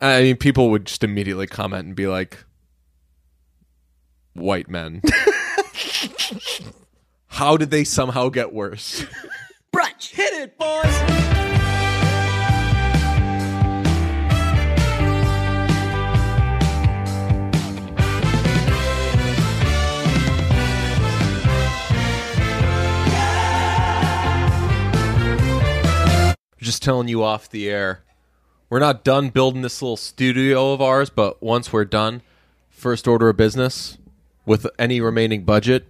I mean, people would just immediately comment and be like, "White men." How did they somehow get worse? Brunch. Hit it, boys. Just telling you off the air. We're not done building this little studio of ours, but once we're done, first order of business with any remaining budget,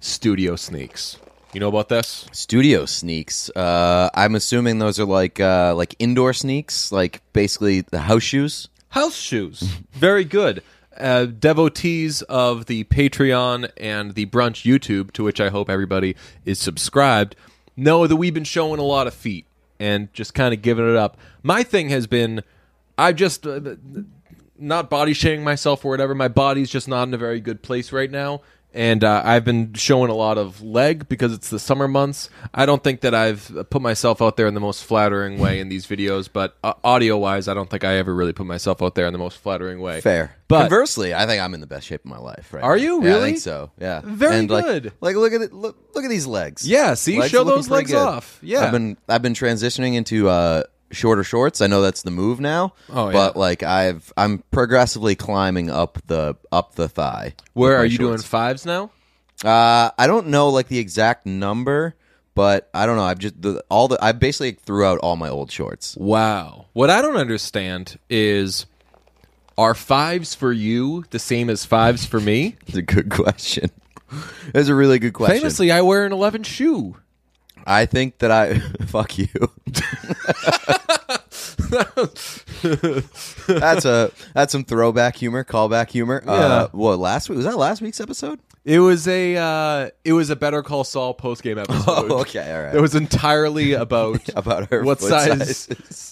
studio sneaks. You know about this? Studio sneaks. Uh, I'm assuming those are like uh, like indoor sneaks, like basically the house shoes. House shoes. Very good. Uh, devotees of the Patreon and the Brunch YouTube, to which I hope everybody is subscribed, know that we've been showing a lot of feet and just kind of giving it up. My thing has been, I've just uh, not body shaming myself or whatever. My body's just not in a very good place right now. And uh, I've been showing a lot of leg because it's the summer months. I don't think that I've put myself out there in the most flattering way in these videos, but uh, audio wise, I don't think I ever really put myself out there in the most flattering way. Fair. But- conversely, I think I'm in the best shape of my life. Right Are now. you Yeah, I really? think so. Yeah. Very And, good. Like, look at it. Look, look at these legs. Yeah, see? Legs Show those legs good. off. Yeah. I've been I've been transitioning into uh, shorter shorts. I know that's the move now. Oh, yeah. But like I've I'm progressively climbing up the up the thigh. Where with are my you doing shorts. fives now? Uh, I don't know like the exact number, but I don't know. I've just the, all the I basically threw out all my old shorts. Wow. What I don't understand is are fives for you the same as fives for me? It's a good question. It's a really good question. Famously, I wear an 11 shoe. I think that I fuck you. that's a that's some throwback humor, callback humor. Uh, what last week was that last week's episode? It was a uh, it was a Better Call Saul post game episode. Oh, okay, all right. It was entirely about About her what foot size. sizes.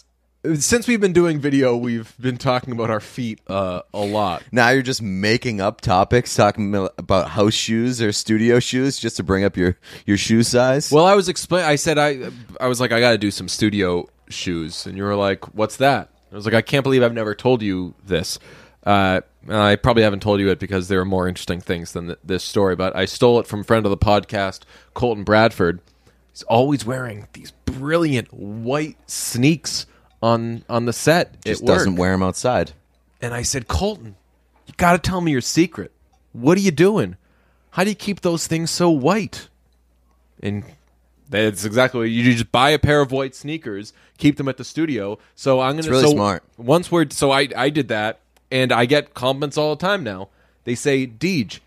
Since we've been doing video, we've been talking about our feet uh, a lot. Now you're just making up topics, talking about house shoes or studio shoes, just to bring up your your shoe size. Well, I was explain. I said I I was like I got to do some studio shoes, and you were like, "What's that?" I was like, "I can't believe I've never told you this." Uh, I probably haven't told you it because there are more interesting things than th- this story. But I stole it from friend of the podcast, Colton Bradford. He's always wearing these brilliant white sneaks on on the set. just work. doesn't wear them outside. And I said, Colton, you got to tell me your secret. What are you doing? How do you keep those things so white? And that's exactly what you do. Just buy a pair of white sneakers, keep them at the studio. So I'm gonna really so smart. Once we're so I I did that, and I get compliments all the time now. They say, Deej,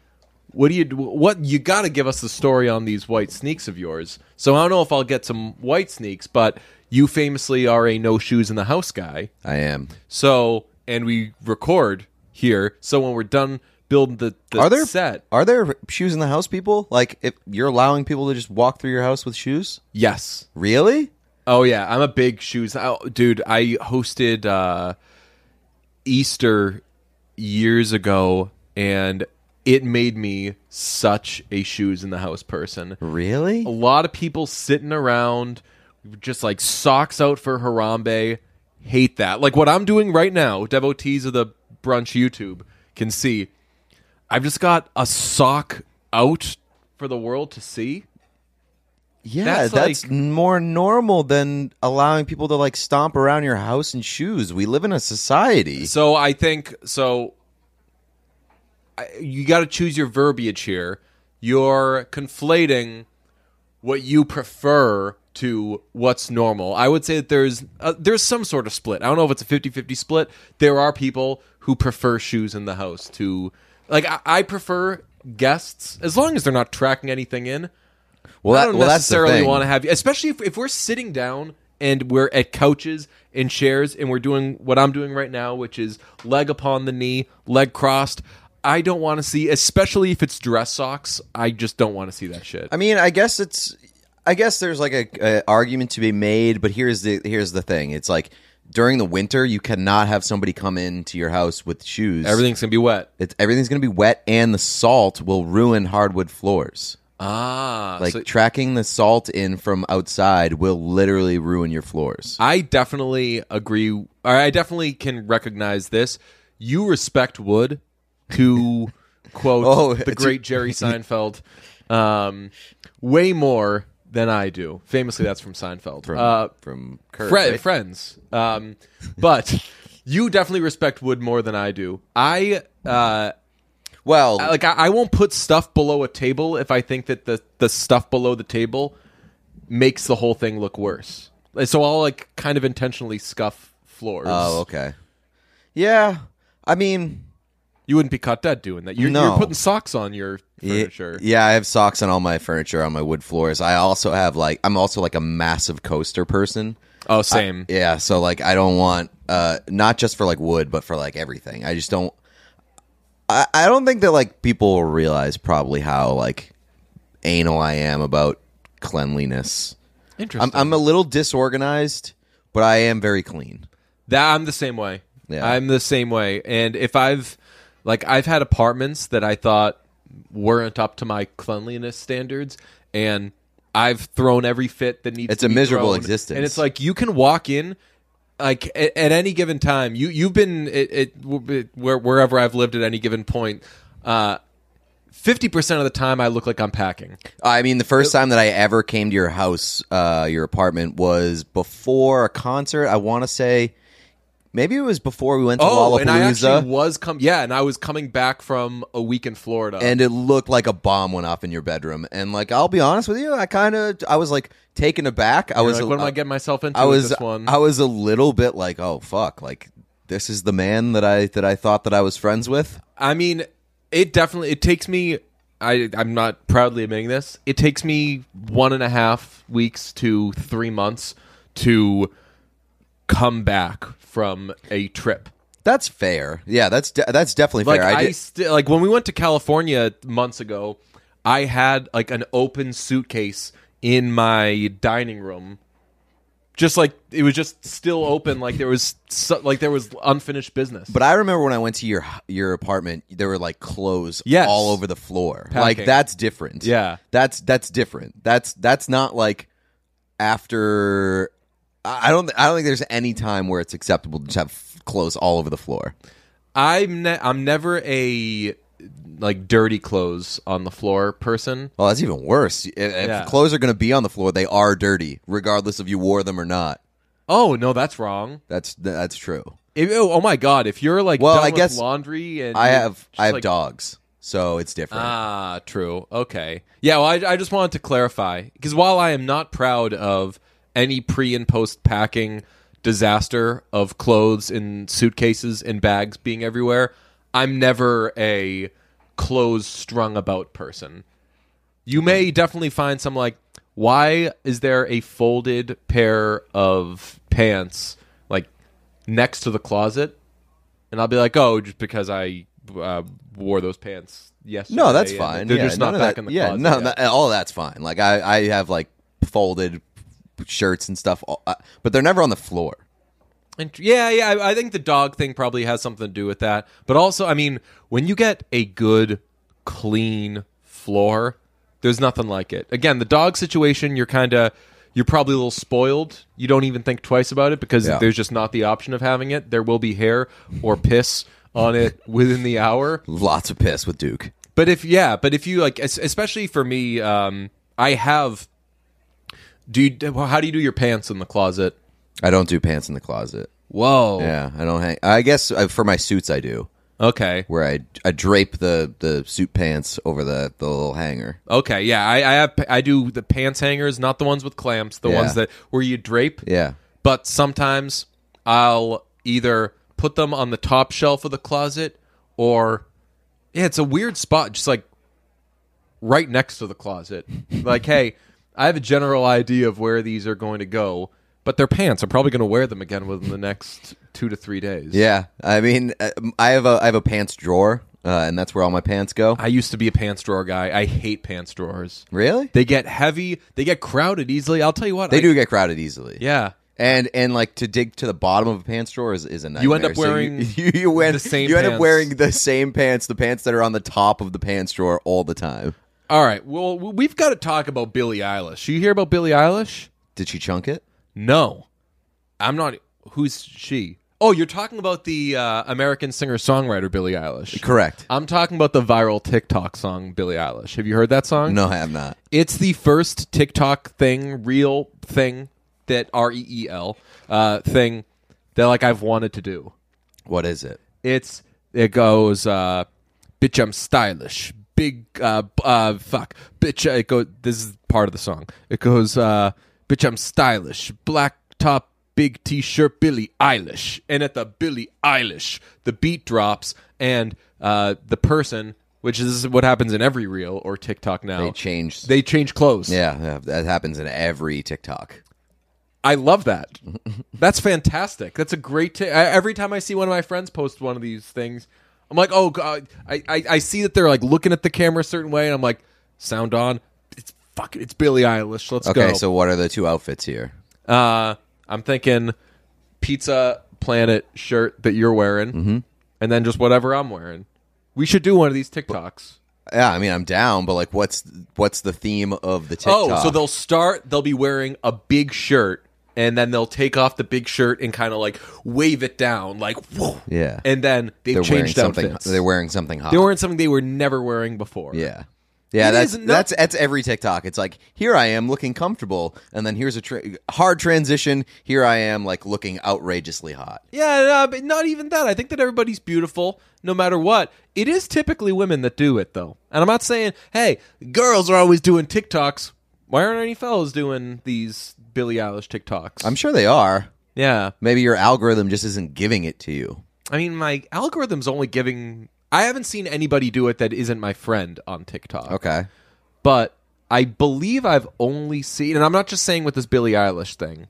what do you what you got to give us the story on these white sneaks of yours. So I don't know if I'll get some white sneaks, but you famously are a no shoes in the house guy. I am. So, and we record here. So when we're done building the, the Are there set, Are there shoes in the house, people? Like, if you're allowing people to just walk through your house with shoes? yes. Really? Oh yeah, I'm a big shoes oh, dude. I hosted uh, Easter years ago, and it made me such a shoes in the house person. Really? A lot of people sitting around, just like socks out for Harambe. Hate that. Like what I'm doing right now, devotees of the brunch YouTube can see. I've just got a sock out for the world to see. Yeah, That's that's, like- more normal than allowing people to like stomp around your house in shoes. We live in a society. So I think so. I- You got to choose your verbiage here. You're conflating what you prefer to what's normal. I would say that there's uh, there's some sort of split. I don't know if it's a 50-50 split. There are people who prefer shoes in the house to like I, I prefer guests as long as they're not tracking anything in. Well, I don't well, necessarily want to have, you, especially if, if we're sitting down and we're at couches and chairs and we're doing what I'm doing right now, which is leg upon the knee, leg crossed. I don't want to see, especially if it's dress socks. I just don't want to see that shit. I mean, I guess it's. I guess there's like a, a argument to be made, but here's the here's the thing. It's like during the winter, you cannot have somebody come into your house with shoes. Everything's gonna be wet. It's everything's going to be wet, and the salt will ruin hardwood floors. Ah, Like so tracking the salt in from outside will literally ruin your floors. I definitely agree. Or I definitely can recognize this. You respect wood, to quote Oh, the great Jerry Seinfeld, um, way more than I do. Famously, that's from Seinfeld. From, uh, from Kurt, Fri- right? friends. Um, but you definitely respect wood more than I do. I uh, Well, like I, I won't put stuff below a table if I think that the the stuff below the table makes the whole thing look worse. So I'll like kind of intentionally scuff floors. oh, okay. Yeah, I mean, You wouldn't be caught dead doing that. You're, No. you're putting socks on your Ye- furniture. Yeah, I have socks on all my furniture on my wood floors. I also have like I'm also like a massive coaster person. Oh, same. Yeah, so like I don't want uh not just for like wood, but for like everything. I just don't I, I don't think that like people will realize probably how like anal I am about cleanliness. Interesting. I'm I'm a little disorganized, but I am very clean. That I'm the same way. Yeah. I'm the same way. And if I've like I've had apartments that I thought weren't up to my cleanliness standards and I've thrown every fit that needs It's to a be miserable thrown. existence. And it's like you can walk in like at, at any given time. You you've been it, it, where, wherever I've lived at any given point uh 50% of the time I look like I'm packing. I mean, the first time that I ever came to your house, uh, your apartment, was before a concert. I want to say maybe it was before we went to Oh, and I actually was com- yeah, and I was coming back from a week in Florida. and it looked like a bomb went off in your bedroom. And like, I'll be honest with you, I kind of, I was like taken aback. I was, like, what am uh, I getting myself into I with was, this one? I was a little bit like, oh fuck, like this is the man that I that I thought that I was friends with. I mean, it definitely it takes me. I I'm not proudly admitting this. It takes me one and a half weeks to three months to come back from a trip. That's fair. Yeah, that's de- that's definitely Like fair. I, did- sti- like when we went to California months ago, I had like an open suitcase in my dining room. Just like it was just still open, like there was so, like there was unfinished business. But I remember when I went to your your apartment, there were like clothes Yes. all over the floor. Packing. Like that's different. Yeah. that's that's different. That's that's not like after. I don't. I don't think there's any time where it's acceptable to just have clothes all over the floor. I'm ne- I'm never a like dirty clothes on the floor person. Well, that's even worse. If, if Yeah. clothes are going to be on the floor, they are dirty, regardless if you wore them or not. Oh no, that's wrong. That's that's true. If- oh, oh my god, if you're like Well, done I with guess laundry and I you're have just, I have like- dogs, so it's different. Ah, true. Okay. Yeah, well, I, I just wanted to clarify because while I am not proud of any pre and post packing disaster of clothes in suitcases and bags being everywhere, I'm never a clothes strung about person. You may definitely find some like, why is there a folded pair of pants like next to the closet? And I'll be like, oh, just because I uh, wore those pants yesterday. No, that's fine. They're yeah, just not back that- in the yeah, closet. no, no, all that's fine. Like I, I have like folded shirts and stuff, uh, but they're never on the floor. And yeah, yeah, I, I think the dog thing probably has something to do with that. But also, I mean, when you get a good, clean floor, there's nothing like it. Again, the dog situation, you're kind of, you're probably a little spoiled. You don't even think twice about it because Yeah. there's just not the option of having it. There will be hair or piss on it within the hour. Lots of piss with Duke. But if yeah, but if you like, especially for me, um, I have. Do you? How do you do your pants in the closet? I don't do pants in the closet. Whoa. Yeah, I don't hang. I guess uh, for my suits I do, Okay. where I I drape the the suit pants over the the little hanger. Okay. Yeah. I, I have. I do the pants hangers, not the ones with clamps. The Yeah. ones that where you drape. Yeah, But sometimes I'll either put them on the top shelf of the closet or yeah, it's a weird spot, just like right next to the closet. like, hey, I have a general idea of where these are going to go, but they're pants. I'm probably going to wear them again within the next two to three days. yeah. I mean, uh, I have a I have a pants drawer, uh, and that's where all my pants go. I used to be a pants drawer guy. I hate pants drawers. really? They get heavy. They get crowded easily. I'll tell you what. They I- do get crowded easily. Yeah. And and like to dig to the bottom of a pants drawer is, is a nightmare. You end up So wearing you, you, end, the same You end up wearing the same pants, the pants that are on the top of the pants drawer all the time. All right. Well, we've got to talk about Billie Eilish. You hear about Billie Eilish? Did she chunk it? No, I'm not. Who's she? Oh, you're talking about the uh, American singer songwriter Billie Eilish. Correct. I'm talking about the viral TikTok song Billie Eilish. Have you heard that song? No, I have not. It's the first TikTok thing, real thing that R E E L uh, thing that like I've wanted to do. What is it? It's it goes, uh, bitch, I'm stylish. Big, uh, uh, fuck, bitch. It go. This is part of the song. It goes, uh, bitch, I'm stylish. Black top, big t-shirt, Billie Eilish. And at the Billie Eilish, the beat drops, and uh, the person, which is what happens in every reel or TikTok now, They changed. They change clothes. yeah, yeah, that happens in every TikTok. I love that. That's fantastic. That's a great. T- I, every time I see one of my friends post one of these things, I'm like, oh god. I, I I see that they're like looking at the camera a certain way, and I'm like, sound on. It's fucking. It's Billie Eilish. Let's go. Okay, so what are the two outfits here? uh, I'm thinking Pizza Planet shirt that you're wearing, Mm-hmm. and then just whatever I'm wearing. We should do one of these TikToks. Yeah, I mean, I'm down, but like, what's what's the theme of the TikTok? Oh, so they'll start. They'll be wearing a big shirt, and then they'll take off the big shirt and kind of like wave it down, like whoa. Yeah. And then they've they're wearing changed something. outfits. They're wearing something hot. They're wearing something they were never wearing before. Yeah. Yeah, It that's is that's that's every TikTok. It's like here I am looking comfortable, and then here's a tra- hard transition. Here I am like looking outrageously hot. Yeah, no, but not even that. I think that everybody's beautiful, no matter what. It is typically women that do it, though. And I'm not saying, hey, girls are always doing TikToks. Why aren't any fellas doing these Billie Eilish TikToks? I'm sure they are. yeah. Maybe your algorithm just isn't giving it to you. I mean, my algorithm's only giving. I haven't seen anybody do it that isn't my friend on TikTok. Okay. But I believe I've only seen, and I'm not just saying with this Billie Eilish thing.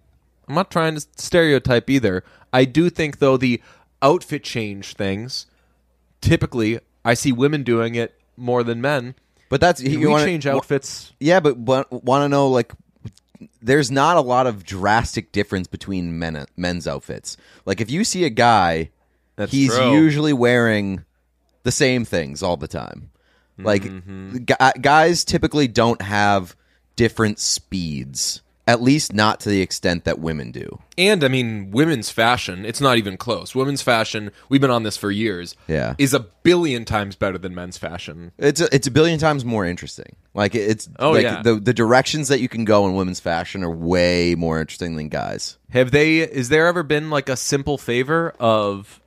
I'm not trying to stereotype either. I do think though the outfit change things, typically I see women doing it more than men. But that's you wanna- change outfits. Yeah, but want to know like there's not a lot of drastic difference between men men's outfits. Like if you see a guy, That's he's true. usually wearing the same things all the time. Like Mm-hmm. gu- guys typically don't have different speeds. At least not to the extent that women do. And I mean, women's fashion, it's not even close. Women's fashion, we've been on this for years, Yeah. is a billion times better than men's fashion. It's a, it's a billion times more interesting. Like it's Oh, like yeah. the the directions that you can go in women's fashion are way more interesting than guys. Have they? Is there ever been like a simple favor of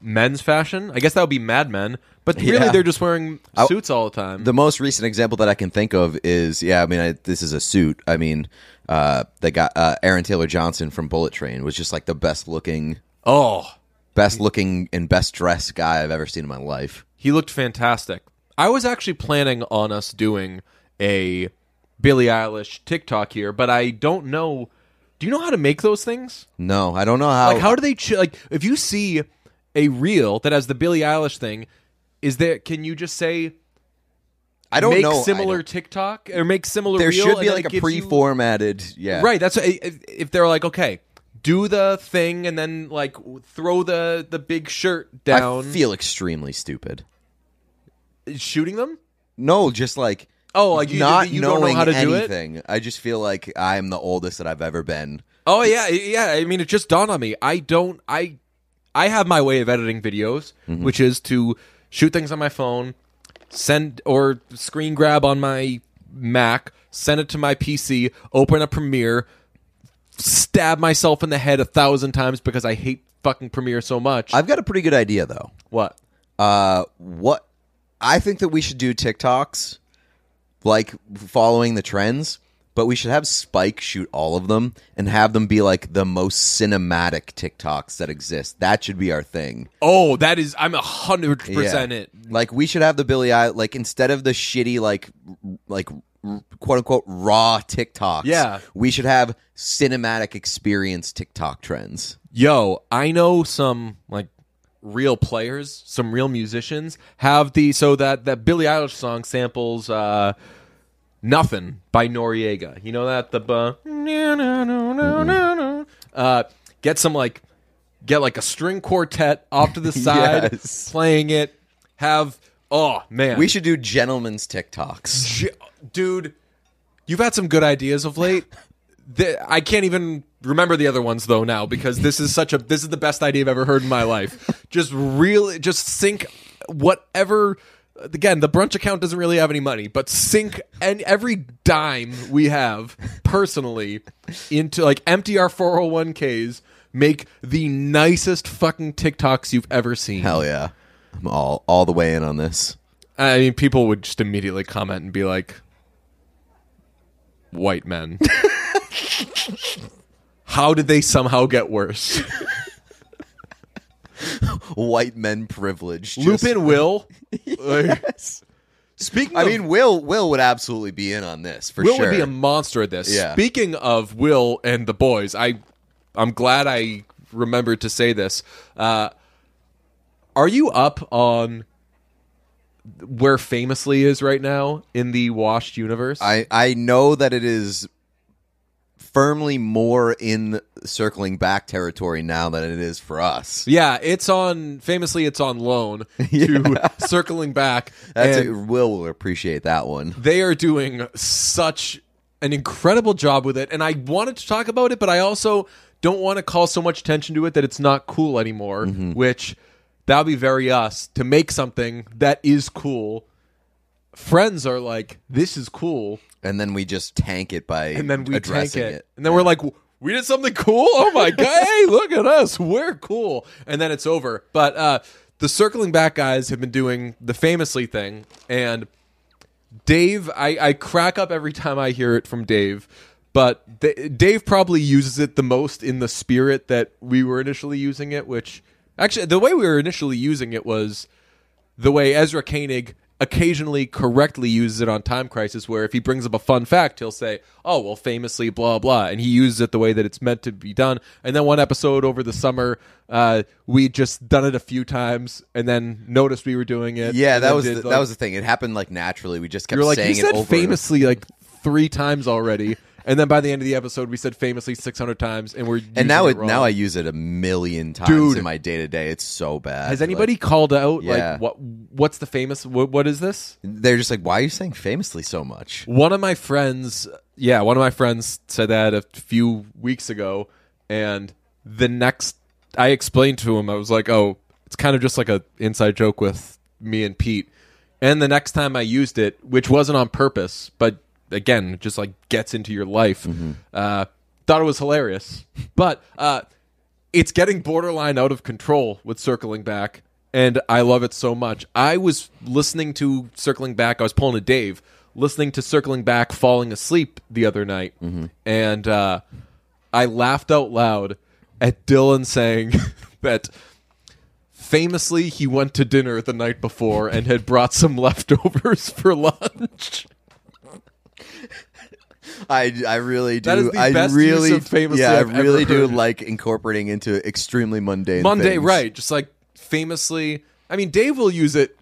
men's fashion? I guess that would be Mad Men, but really Yeah. they're just wearing suits all the time. The most recent example that I can think of is yeah. I mean, I, this is a suit. I mean, uh, the guy uh, Aaron Taylor Johnson from Bullet Train was just like the best looking, oh, best looking and best dressed guy I've ever seen in my life. he looked fantastic. I was actually planning on us doing a Billie Eilish TikTok here, but I don't know. Do you know how to make those things? No, I don't know how. Like, how do they ch- like? If you see a reel that has the Billie Eilish thing, is there? Can you just say I don't make know. I similar don't- TikTok or make similar? There reel, should and be then like a gives you- pre-formatted. Yeah, Right. That's if, if they're like, okay, do the thing and then like throw the the big shirt down, I feel extremely stupid. shooting them. No, just like Oh, like you- not you don't know how to do it? anything. I just feel like I'm the oldest that I've ever been. Oh yeah, yeah. I mean, it just dawned on me. I don't. I I have my way of editing videos, Mm-hmm. which is to shoot things on my phone, send or screen grab on my Mac, send it to my PC, open up Premiere, stab myself in the head a thousand times because I hate fucking Premiere so much. I've got a pretty good idea though. what? Uh, what I think that we should do TikToks, like following the trends, but we should have Spike shoot all of them and have them be like the most cinematic TikToks that exist. That should be our thing. Oh, that is. I'm a hundred percent it. Like we should have the Billy Eye like instead of the shitty like like quote unquote raw TikToks. Yeah. we should have cinematic experience TikTok trends. Yo, I know some like real players, some real musicians have the so that that Billie Eilish song samples uh "Nothing" by Noreaga. You know that the uh, uh get some like get like a string quartet off to the side Yes. playing it. Have Oh man, We should do gentlemen's TikToks. J- dude. You've had some good ideas of late. The, I can't even remember the other ones though now because this is such a this is the best idea I've ever heard in my life. Just really, just sync whatever. Again, the brunch account doesn't really have any money, but sync and every dime we have personally into like empty our 401ks, make the nicest fucking TikToks you've ever seen. Hell yeah. I'm all all the way in on this. I mean, people would just immediately comment and be like, "White men." How did they somehow get worse? White men privilege. just- Lupin will. Like, speaking, I of, mean, Will Will would absolutely be in on this for Will sure. would be a monster at this. Yeah. Speaking of Will and the boys, I, I'm glad I remembered to say this. Uh, are you up on where Famously is right now in the Washed universe? I I know that it is firmly more in circling back territory now than it is for us. Yeah, it's on. Famously, it's on loan to circling back. That's a, Will will appreciate that one. they are doing such an incredible job with it, and I wanted to talk about it, but I also don't want to call so much attention to it that it's not cool anymore. Mm-hmm. Which that would be very us to make something that is cool. Friends are like, "This is cool," And then we just tank it by and then we tank addressing it, it. and then we're like, "We did something cool! Oh my god! hey, look at us! We're cool!" And then it's over. But uh, the circling back guys have been doing the famously thing, and Dave, I, I crack up every time I hear it from Dave. But Dave probably uses it the most in the spirit that we were initially using it, which actually the way we were initially using it was the way Ezra Koenig occasionally correctly uses it on Time Crisis, where if he brings up a fun fact, he'll say, "Oh, well, famously, blah blah," and he uses it the way that it's meant to be done. And then one episode over the summer, uh, we just done it a few times, and then noticed we were doing it. Yeah, that was did, the, like- that was the thing. It happened like naturally. We just kept you're like saying you said it over. famously like three times already, and then by the end of the episode, we said famously 600 times, and we're and now it now I use it a million times Dude. in my day to day. It's so bad. has anybody called out Yeah. like what what's the famous what, what is this? They're just like, why are you saying famously so much? One of my friends, yeah, one of my friends said that a few weeks ago, and the next I explained to him, I was like, "Oh, it's kind of just like a inside joke with me and Pete." And the next time I used it, which wasn't on purpose, but again, just like gets into your life, uh, thought it was hilarious. But uh, it's getting borderline out of control with circling back and i love it so much. I was listening to circling back i was pulling a dave listening to circling back falling asleep the other night. And uh, i laughed out loud at dylan saying that famously he went to dinner the night before and had brought some leftovers for lunch I, I really do. That is the I best really, use of famously yeah, I've I really do heard. like incorporating into extremely mundane. Monday, things. right? Just like famously. I mean, Dave will use it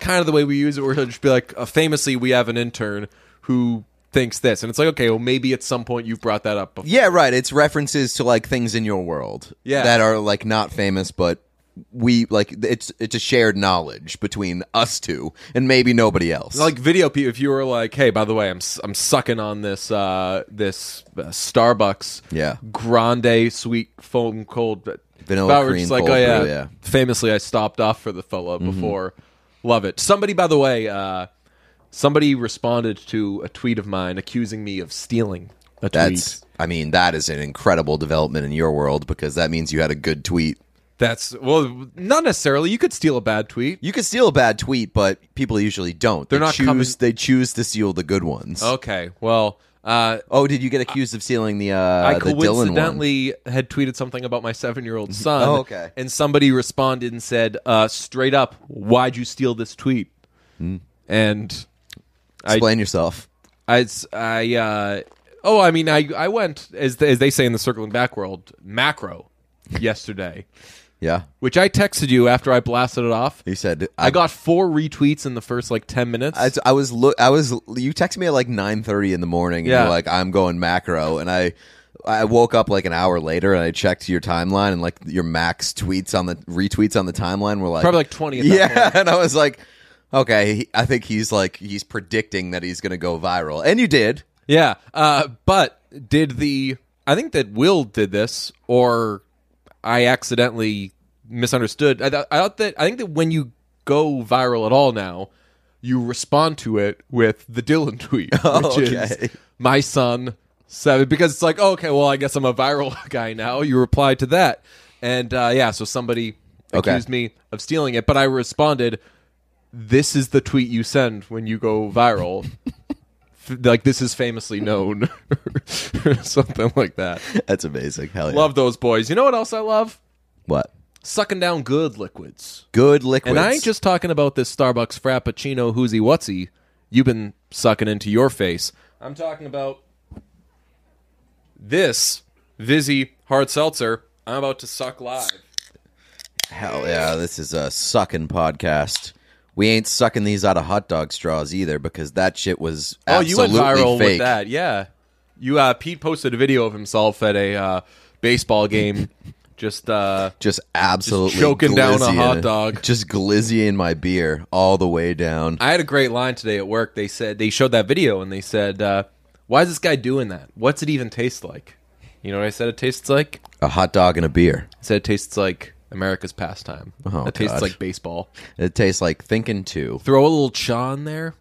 kind of the way we use it, where he'll just be like, uh, "Famously, we have an intern who thinks this," and it's like, okay, well, maybe at some point you've brought that up before. Yeah, right. It's references to like things in your world Yeah. that are like not famous, but we like it's it's a shared knowledge between us two and maybe nobody else. Like video people, if you were like, "Hey, by the way, I'm I'm sucking on this uh, this uh, Starbucks Yeah. grande sweet foam cold Vanilla cream just like, cold oh yeah. brew, yeah. Mm-hmm. Famously, I stopped off for the fella before. Love it. Somebody, by the way, uh, somebody responded to a tweet of mine accusing me of stealing a that's. I mean that is an incredible development in your world because that means you had a good tweet. That's well, not necessarily. You could steal a bad tweet. You could steal a bad tweet, but people usually don't. They're they not choose, coming- They choose to steal the good ones. Okay, well, uh, Oh, did you get accused of stealing the uh, I the Dylan one? coincidentally had tweeted something about my seven-year-old son. Oh, okay. And somebody responded and said, uh, "Straight up, why'd you steal this tweet?" Hmm. And I Explain yourself. I, I uh, oh, I mean, I, I went as as they say in the circling back world, macro yesterday, Yeah, which I texted you after I blasted it off. you said I got four retweets in the first like ten minutes. I, I was look. I was. You texted me at like nine thirty in the morning. And Yeah. You're like, I'm going macro, and I. I woke up like an hour later and I checked your timeline and like your max tweets on the retweets on the timeline were like Probably like 20 at that yeah, point. and I was like, Okay, he, I think he's like he's predicting that he's going to go viral, and you did. Yeah, uh, but did the I think that Will did this, or I accidentally misunderstood. I, thought- I thought that I think that when you go viral at all now, you respond to it with the Dylan tweet, which Oh, okay. is my son seven because it's like oh, okay, well I guess I'm a viral guy now. You replied to that, and uh, yeah, so somebody Okay. accused me of stealing it, but I responded. This is the tweet you send when you go viral. Like this is famously known something like that That's amazing. Hell yeah. love those boys you know what else i love what? sucking down good liquids Good liquids. and i ain't just talking about this starbucks frappuccino whoozy whatsy you've been sucking into your face i'm talking about this vizzy hard seltzer i'm about to suck live Hell yeah, this is a sucking podcast. We ain't sucking these out of hot dog straws either because that shit was oh you went viral fake. with that yeah you uh pete posted a video of himself at a uh baseball game just uh Just absolutely choking down a hot dog. Just glizzy in my beer all the way down. I had a great line today at work. They said they showed that video and they said, uh, "Why is this guy doing that? What's it even taste like?" You know what I said it tastes like? A hot dog and a beer. I said it tastes like America's pastime. Oh, it tastes God. like baseball. It tastes like thinking too. Throw a little cha in there.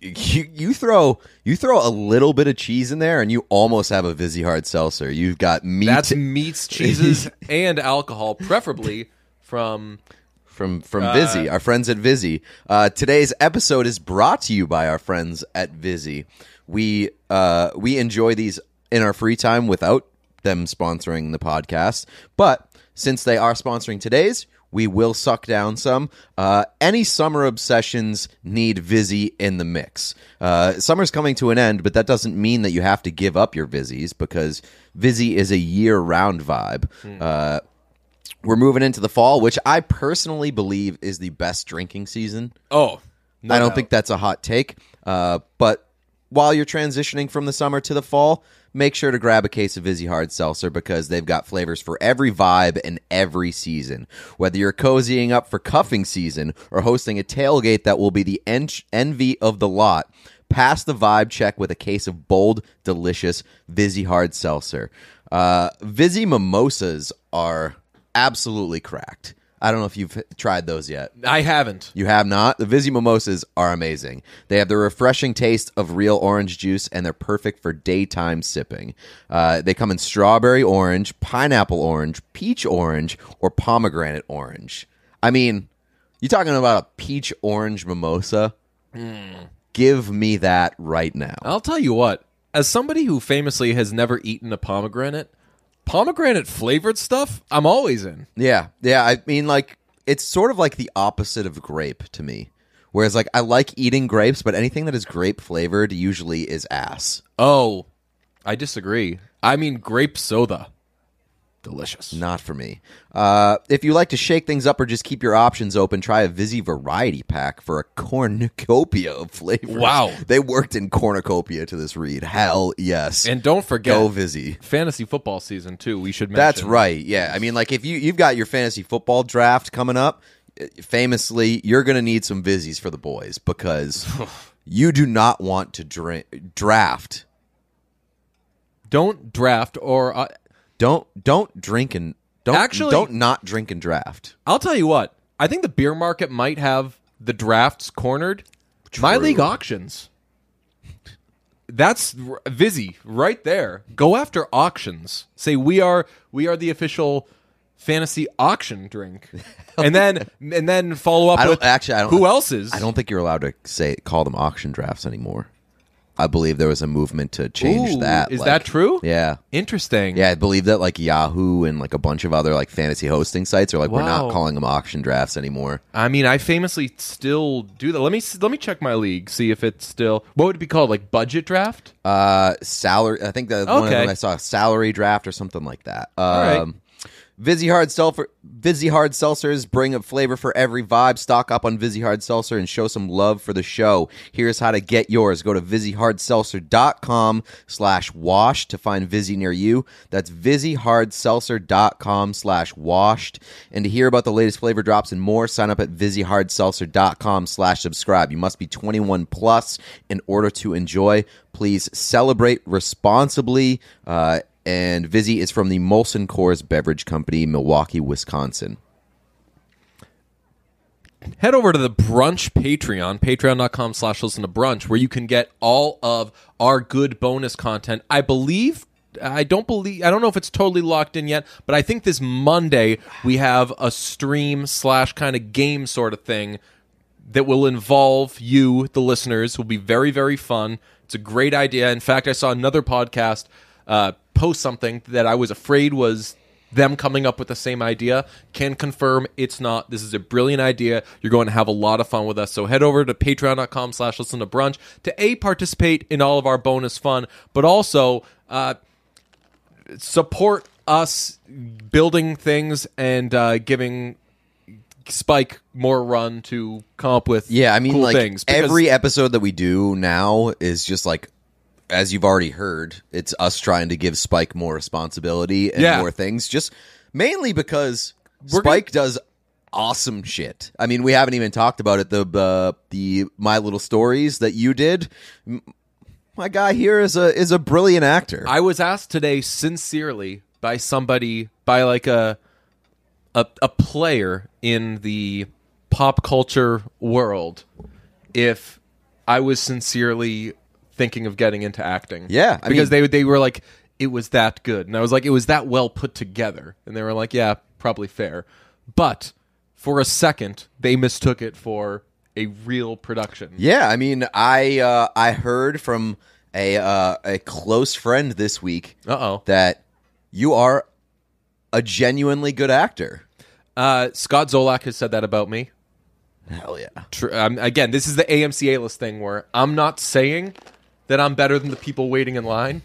You, you throw you throw a little bit of cheese in there and you almost have a Vizzy hard seltzer. You've got meat That's meats, cheeses, and alcohol, preferably from. from from Vizzy, our friends at Vizzy. Uh, today's episode is brought to you by our friends at Vizzy. We uh, we enjoy these in our free time without them sponsoring the podcast, but since they are sponsoring today's, we will suck down some. Uh, any summer obsessions need Vizzy in the mix. Uh, summer's coming to an end, but that doesn't mean that you have to give up your Vizzies because Vizzy is a year-round vibe. Uh, we're moving into the fall, which I personally believe is the best drinking season. Oh, no I don't doubt. think that's a hot take. Uh, but while you're transitioning from the summer to the fall, make sure to grab a case of Vizzy Hard Seltzer because they've got flavors for every vibe and every season. Whether you're cozying up for cuffing season or hosting a tailgate that will be the en- envy of the lot, pass the vibe check with a case of bold, delicious Vizzy Hard Seltzer. Uh, Vizzy mimosas are absolutely cracked. I don't know if you've tried those yet. I haven't. You have not? The Vizzy Mimosas are amazing. They have the refreshing taste of real orange juice and they're perfect for daytime sipping. Uh, they come in strawberry orange, pineapple orange, peach orange, or pomegranate orange. I mean, you talking about a peach orange mimosa? Give me that right now. I'll tell you what. As somebody who famously has never eaten a pomegranate, pomegranate flavored stuff, I'm always in. Yeah, yeah. I mean, like it's sort of like the opposite of grape to me. Whereas, like, I like eating grapes, but anything that is grape flavored usually is ass. Oh, I disagree. I mean, grape soda. Delicious. Not for me. Uh, if you like to shake things up or just keep your options open, try a Vizzy variety pack for a cornucopia of flavors. Wow. They worked in cornucopia to this read. Hell yes. And don't forget Go Vizzy. fantasy football season too. We should mention That's right. Yeah. I mean, like, if you, you've got your fantasy football draft coming up, uh, famously, you're going to need some Vizzies for the boys because you do not want to drink, draft. Don't draft or uh, Don't don't drink and don't Actually- don't not drink and draft. I'll tell you what. I think the beer market might have the drafts cornered. My True. league auctions. That's r- Vizzy right there. Go after auctions. Say we are we are the official fantasy auction drink, and then and then follow up I don't with actually. I don't. who else is. I don't think you're allowed to say call them auction drafts anymore. I believe there was a movement to change Ooh, that. Is like- that true? Yeah. Interesting. Yeah, I believe that like Yahoo and like a bunch of other like fantasy hosting sites are like we're not calling them auction drafts anymore. I mean, I famously still do that. Let me let me check my league, see if it's still what would it be called, like budget draft. Uh, salary. I think that one of Okay. them I saw salary draft or something like that. Um, right. Vizzy Hard Seltzer, Vizzy Hard Seltzers bring a flavor for every vibe. Stock up on Vizzy Hard Seltzer and show some love for the show. Here's how to get yours. Go to VizzyHardSeltzer.com slash wash to find Vizzy near you. That's VizzyHardSeltzer.com slash washed. And to hear about the latest flavor drops and more, sign up at VizzyHardSeltzer.com slash subscribe. You must be 21 plus in order to enjoy. Please celebrate responsibly. Uh, and Vizzy is from the Molson Coors Beverage Company, Milwaukee, Wisconsin. head over to the brunch patreon patreon.com slash listen to brunch where you can get all of our good bonus content. I believe i don't believe i don't know if it's totally locked in yet but i think this monday we have a stream slash kind of game sort of thing that will involve you the listeners. Will be very very fun. It's a great idea. In fact i saw another podcast uh, post something that i was afraid was them coming up with the same idea can confirm it's not. This is a brilliant idea. You're going to have a lot of fun with us. So head over to patreon.com slash listen to brunch to a participate in all of our bonus fun but also uh, support us building things and uh, giving spike more run to come up with Yeah, I mean, cool like things. Because- every episode that we do now is just like, as you've already heard, it's us trying to give Spike more responsibility and Yeah. more things. Just mainly because We're Spike does awesome shit. I mean, we haven't even talked about it. The uh, the My Little Stories that you did. M- My guy here is a is a brilliant actor. I was asked today sincerely by somebody by like a a, a player in the pop culture world if I was sincerely thinking of getting into acting. Yeah, I because they they were like it was that good, and I was like it was that well put together, and they were like yeah, probably fair, but for a second they mistook it for a real production. Yeah, I mean, I uh, I heard from a uh, a close friend this week oh. that you are a genuinely good actor. Uh, Scott Zolak has said that about me. Hell yeah. Tr- um, again, this is the AMC A list thing where I'm not saying that I'm better than the people waiting in line.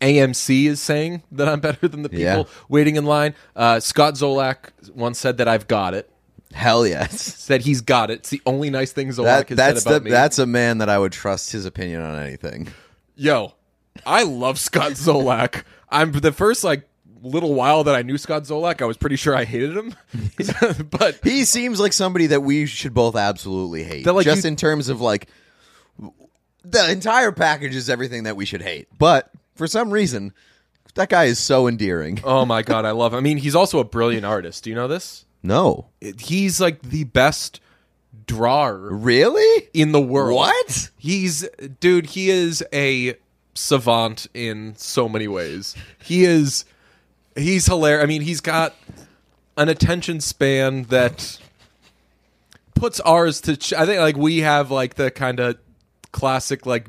AMC is saying that I'm better than the people Yeah. waiting in line. Uh, Scott Zolak once said that I've got it. Hell yes. Said he's got it. It's the only nice thing Zolak That, has that's said about the me. that's a man that I would trust his opinion on anything. Yo, I love Scott Zolak. I'm the first like little while that I knew Scott Zolak, I was pretty sure I hated him. but He seems like somebody that we should both absolutely hate. That, like, just you- in terms of like the entire package is everything that we should hate. But for some reason, that guy is so endearing. oh my god, I love. Him. I mean, he's also a brilliant artist. Do you know this? No. He's like the best drawer Really? in the world. What? He's dude, he is a savant in so many ways. He is he's hilarious. I mean, he's got an attention span that puts ours to ch- I think like we have like the kind of classic like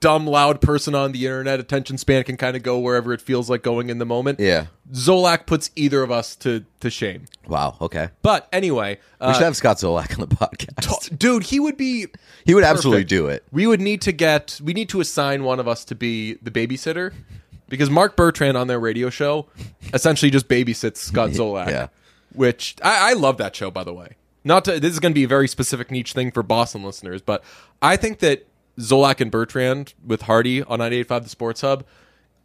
dumb loud person on the internet attention span can kind of go wherever it feels like going in the moment. Yeah. Zolak puts either of us to to shame. Wow. Okay. But anyway, We uh, should have Scott Zolak on the podcast. dude, he would be He would absolutely do it. We would need to get we need to assign one of us to be the babysitter because Marc Bertrand on their radio show essentially just babysits Scott Zolak. Yeah. Which I, I love that show by the way. Not to this is going to be a very specific niche thing for Boston listeners, but I think that Zolak and Bertrand with Hardy on 98.5 The Sports Hub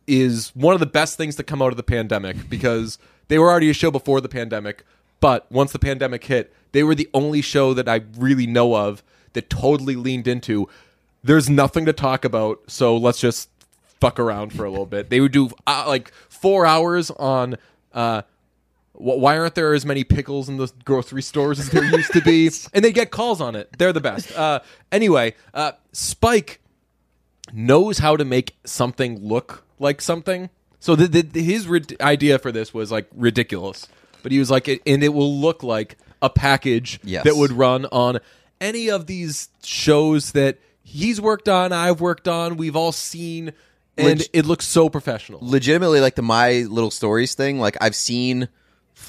is one of the best things to come out of the pandemic because they were already a show before the pandemic, but once the pandemic hit, they were the only show that I really know of that totally leaned into there's nothing to talk about, so let's just fuck around for a little bit. They would do uh, like 4 hours on uh why aren't there as many pickles in the grocery stores as there used to be? And they get calls on it. They're the best. Uh, anyway, uh, Spike knows how to make something look like something. So the, the, his rid- idea for this was like ridiculous, but he was like, it, and it will look like a package Yes. that would run on any of these shows that he's worked on, I've worked on, we've all seen, and Leg- it looks so professional. legitimately like the my little stories thing like i've seen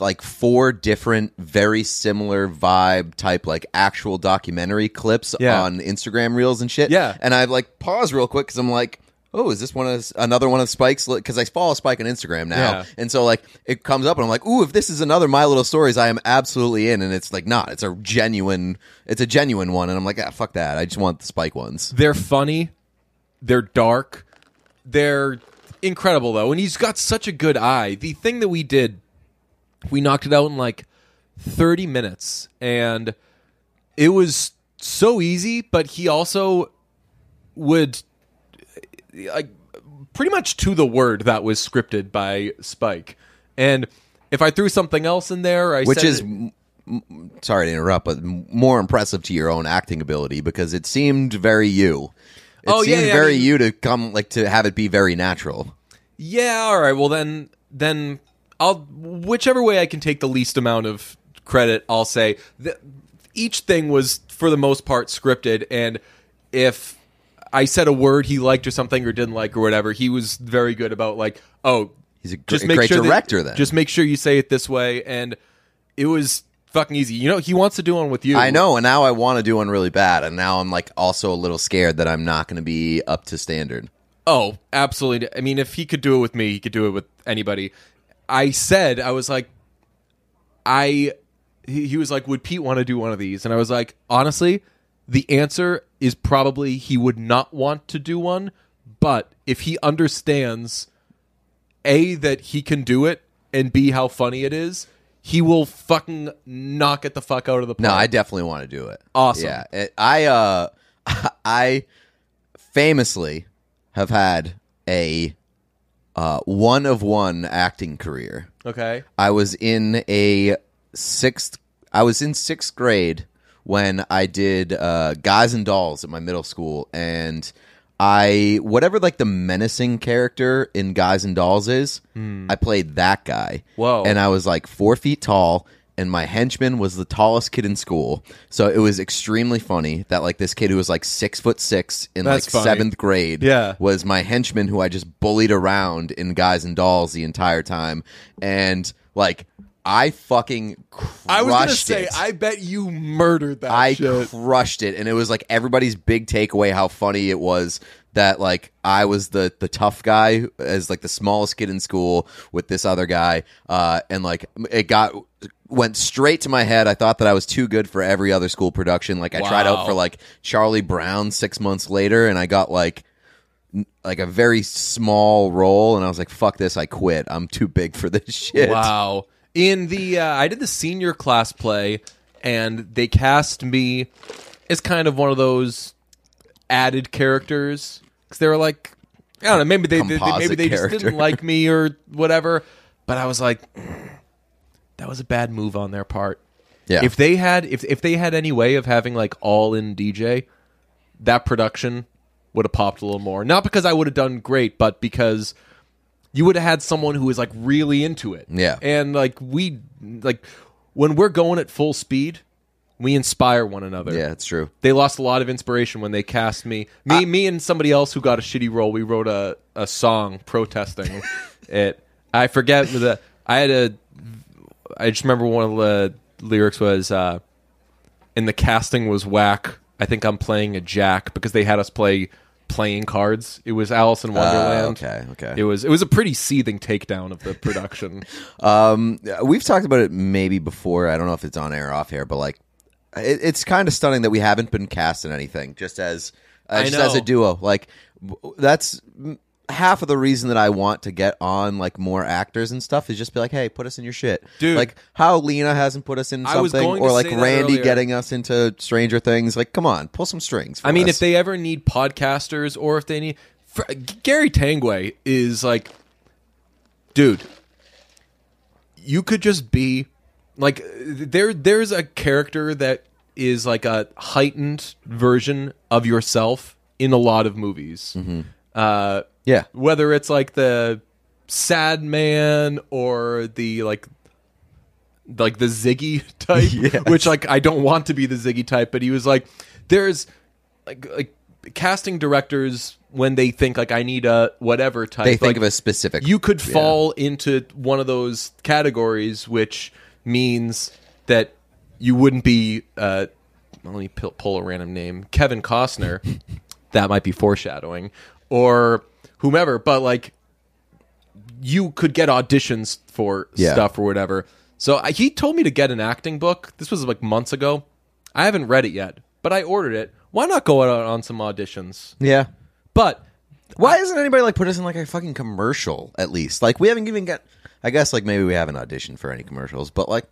like four different very similar vibe type like actual documentary clips Yeah. on instagram reels and shit Yeah. and i've like paused real quick because i'm like oh, is this one of another one of Spike's? Because I follow Spike on Instagram now, Yeah. and so like it comes up, and I'm like, ooh, if this is another My Little Stories, I am absolutely in. And it's like not. It's a genuine. It's a genuine one, and I'm like, ah, fuck that. I just want the Spike ones. They're funny. They're dark. They're incredible though, and he's got such a good eye. The thing that we did, we knocked it out in like thirty minutes, and it was so easy. But he also would uh, like pretty much to the word that was scripted by Spike, and if I threw something else in there, I which is it- m- m- sorry to interrupt, but more impressive to your own acting ability because it seemed very you. It Oh, yeah, seemed yeah, I very mean- you to come like to have it be very natural. Yeah, all right. Well, then, then I'll whichever way I can take the least amount of credit. I'll say that each thing was for the most part scripted, and if I said a word he liked or something or didn't like or whatever, he was very good about like, oh, He's a gr- just make great sure that- director then. Just make sure you say it this way, and it was fucking easy. You know, he wants to do one with you. I know, and now I want to do one really bad, and now I'm like also a little scared that I'm not going to be up to standard. Oh, absolutely. I mean, if he could do it with me, he could do it with anybody. I said, I was like, I, he, he was like, would Pete want to do one of these? And I was like, honestly, the answer is probably he would not want to do one. But if he understands, A, that he can do it, and B, how funny it is, he will fucking knock it the fuck out of the park. No, I definitely want to do it. Awesome. Yeah, it, I uh, I famously have had a uh, one of one acting career. Okay. I was in a sixth. I was in sixth grade when I did uh, Guys and Dolls at my middle school, and I whatever like the menacing character in Guys and Dolls is, I played that guy. Whoa. And I was like four feet tall. And my henchman was the tallest kid in school, so it was extremely funny that like this kid who was like six foot six in That's like funny. seventh grade, Yeah. was my henchman who I just bullied around in Guys and Dolls the entire time, and like I fucking crushed I was gonna say, it. I bet you murdered that I shit. crushed it, and it was like everybody's big takeaway how funny it was that like I was the the tough guy as like the smallest kid in school with this other guy, uh, and like it got went straight to my head. I thought that I was too good for every other school production. Like I tried out for like Charlie Brown six months later, and I got like like a very small role, and I was like, "Fuck this! I quit. I'm too big for this shit." Wow. In the uh, I did the senior class play, and they cast me as kind of one of those added characters because they were like, I don't know, maybe they, they- maybe they just didn't like me or whatever. But I was like, "Mm, that was a bad move on their part. Yeah. If they had if if they had any way of having like all in DJ, that production would have popped a little more. Not because I would have done great, but because you would have had someone who was like really into it. Yeah. And like we like when we're going at full speed, we inspire one another. yeah, it's true. They lost a lot of inspiration when they cast me. Me me and somebody else who got a shitty role, we wrote a, a song protesting it. I forget the I had a I just remember one of the lyrics was uh and the casting was whack. I think I'm playing a jack because they had us play playing cards. It was Alice in Wonderland. Uh, okay, okay. It was it was a pretty seething takedown of the production. Um, we've talked about it maybe before. I don't know if it's on air or off air, but like, it, it's kind of stunning that we haven't been cast in anything, just as uh, just as a duo. Like, that's half of the reason that I want to get on like more actors and stuff is just be like, hey, put us in your shit, Dude. Like how Lena hasn't put us in I was something, going or like say that Randy earlier. getting us into Stranger Things. Like, come on, pull some strings. For I mean, us. if they ever need podcasters or if they need fr- Gary Tangway is like, dude, you could just be like there. There's a character that is like a heightened version of yourself in a lot of movies. Uh, yeah, whether it's like the sad man or the like like the Ziggy type, which like I don't want to be the Ziggy type, but he was like, there's like like casting directors when they think like I need a whatever type. they think like, of a specific. you could fall into one of those categories, which means that you wouldn't be. Uh, let me pull a random name: Kevin Costner. that might be foreshadowing, or whomever, but like you could get auditions for Yeah. stuff or whatever. So I, he told me to get an acting book. This was like months ago. I haven't read it yet, but I ordered it. Why not go out on some auditions? Yeah. But Why isn't anybody like put us in like a fucking commercial at least? Like we haven't even got. I guess like maybe we haven't auditioned for any commercials, but like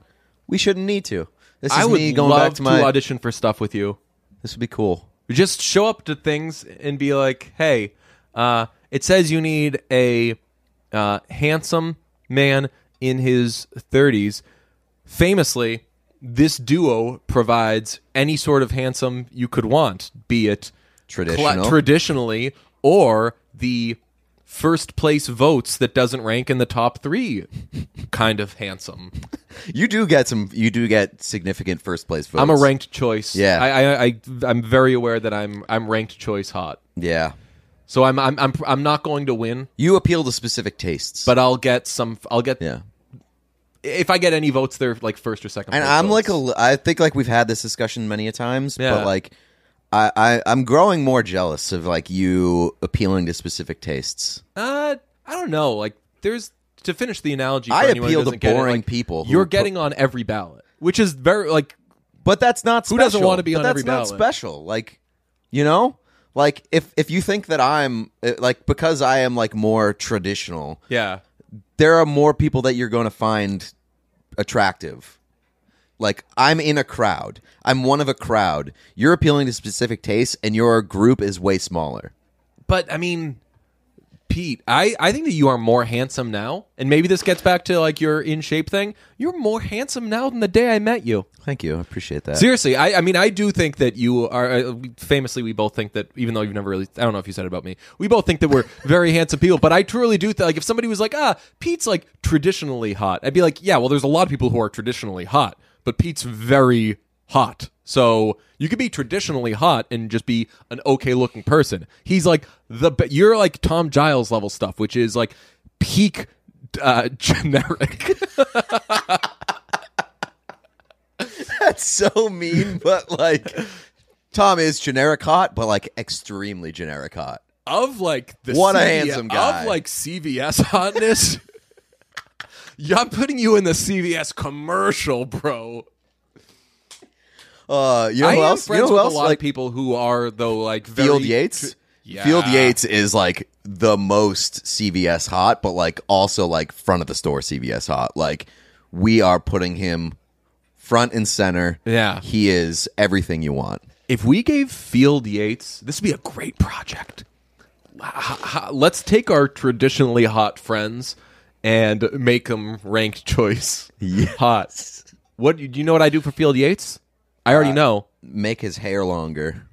we shouldn't need to. This is I would me going love back to to, my. audition for stuff with you. this would be cool. Just show up to things and be like, "Hey, uh, it says you need a uh, handsome man in his 30s." Famously, this duo provides any sort of handsome you could want, be it Traditional. traditionally or the first place votes that doesn't rank in the top three kind of handsome. You do get some. You do get significant first place votes. I'm a ranked choice. Yeah. I, I, I I'm very aware that I'm I'm ranked choice hot. Yeah. So I'm I'm I'm I'm not going to win, You appeal to specific tastes, but I'll get some. I'll get yeah. if I get any votes, they're like first or second. And place I'm like a. votes. li- I think like we've had this discussion many a times, Yeah. but like. I, I I'm growing more jealous of like you appealing to specific tastes. Uh, I don't know. Like, there's to finish the analogy. For I anyone who appeal to doesn't get it, boring like, people who You're put- getting on every ballot, which is very like But that's not Who special. doesn't wanna be But on that's every not ballot? special. Like, you know, like if if you think that I'm uh, like because I am like more traditional, yeah. there are more people that you're going to find attractive. Like I'm in a crowd. I'm one of a crowd. You're appealing to specific tastes, and your group is way smaller. But I mean, Pete, I, I think that you are more handsome now, and maybe this gets back to like your in shape thing. You're more handsome now than the day I met you. Thank you. I appreciate that. Seriously, I, I mean, I do think that you are. Uh, famously, we both think that, even though you've never really, I don't know if you said it about me, we both think that we're very handsome people. But I truly do think, like, if somebody was like, ah, Pete's like traditionally hot, I'd be like, yeah, well, there's a lot of people who are traditionally hot, but Pete's very hot. So you could be traditionally hot and just be an okay looking person. He's like the, you're like Tom Giles level stuff, which is like peak uh, generic. That's so mean, but like Tom is generic hot, but like extremely generic hot. of like the What a handsome guy. of like CVS hotness. yeah, I'm putting you in the CVS commercial, bro. Uh, you know I who am else? You friends know who with else? a lot Like of people who are though like very Field Yates. Yeah. Field Yates is like the most CVS hot, but like also like front of the store CVS hot. Like we are putting him front and center. Yeah. He is everything you want. If we gave Field Yates, this would be a great project. H- h- Let's take our traditionally hot friends and make them ranked choice hot. What do you know? What I do for Field Yates? I Uh, already know. Make his hair longer.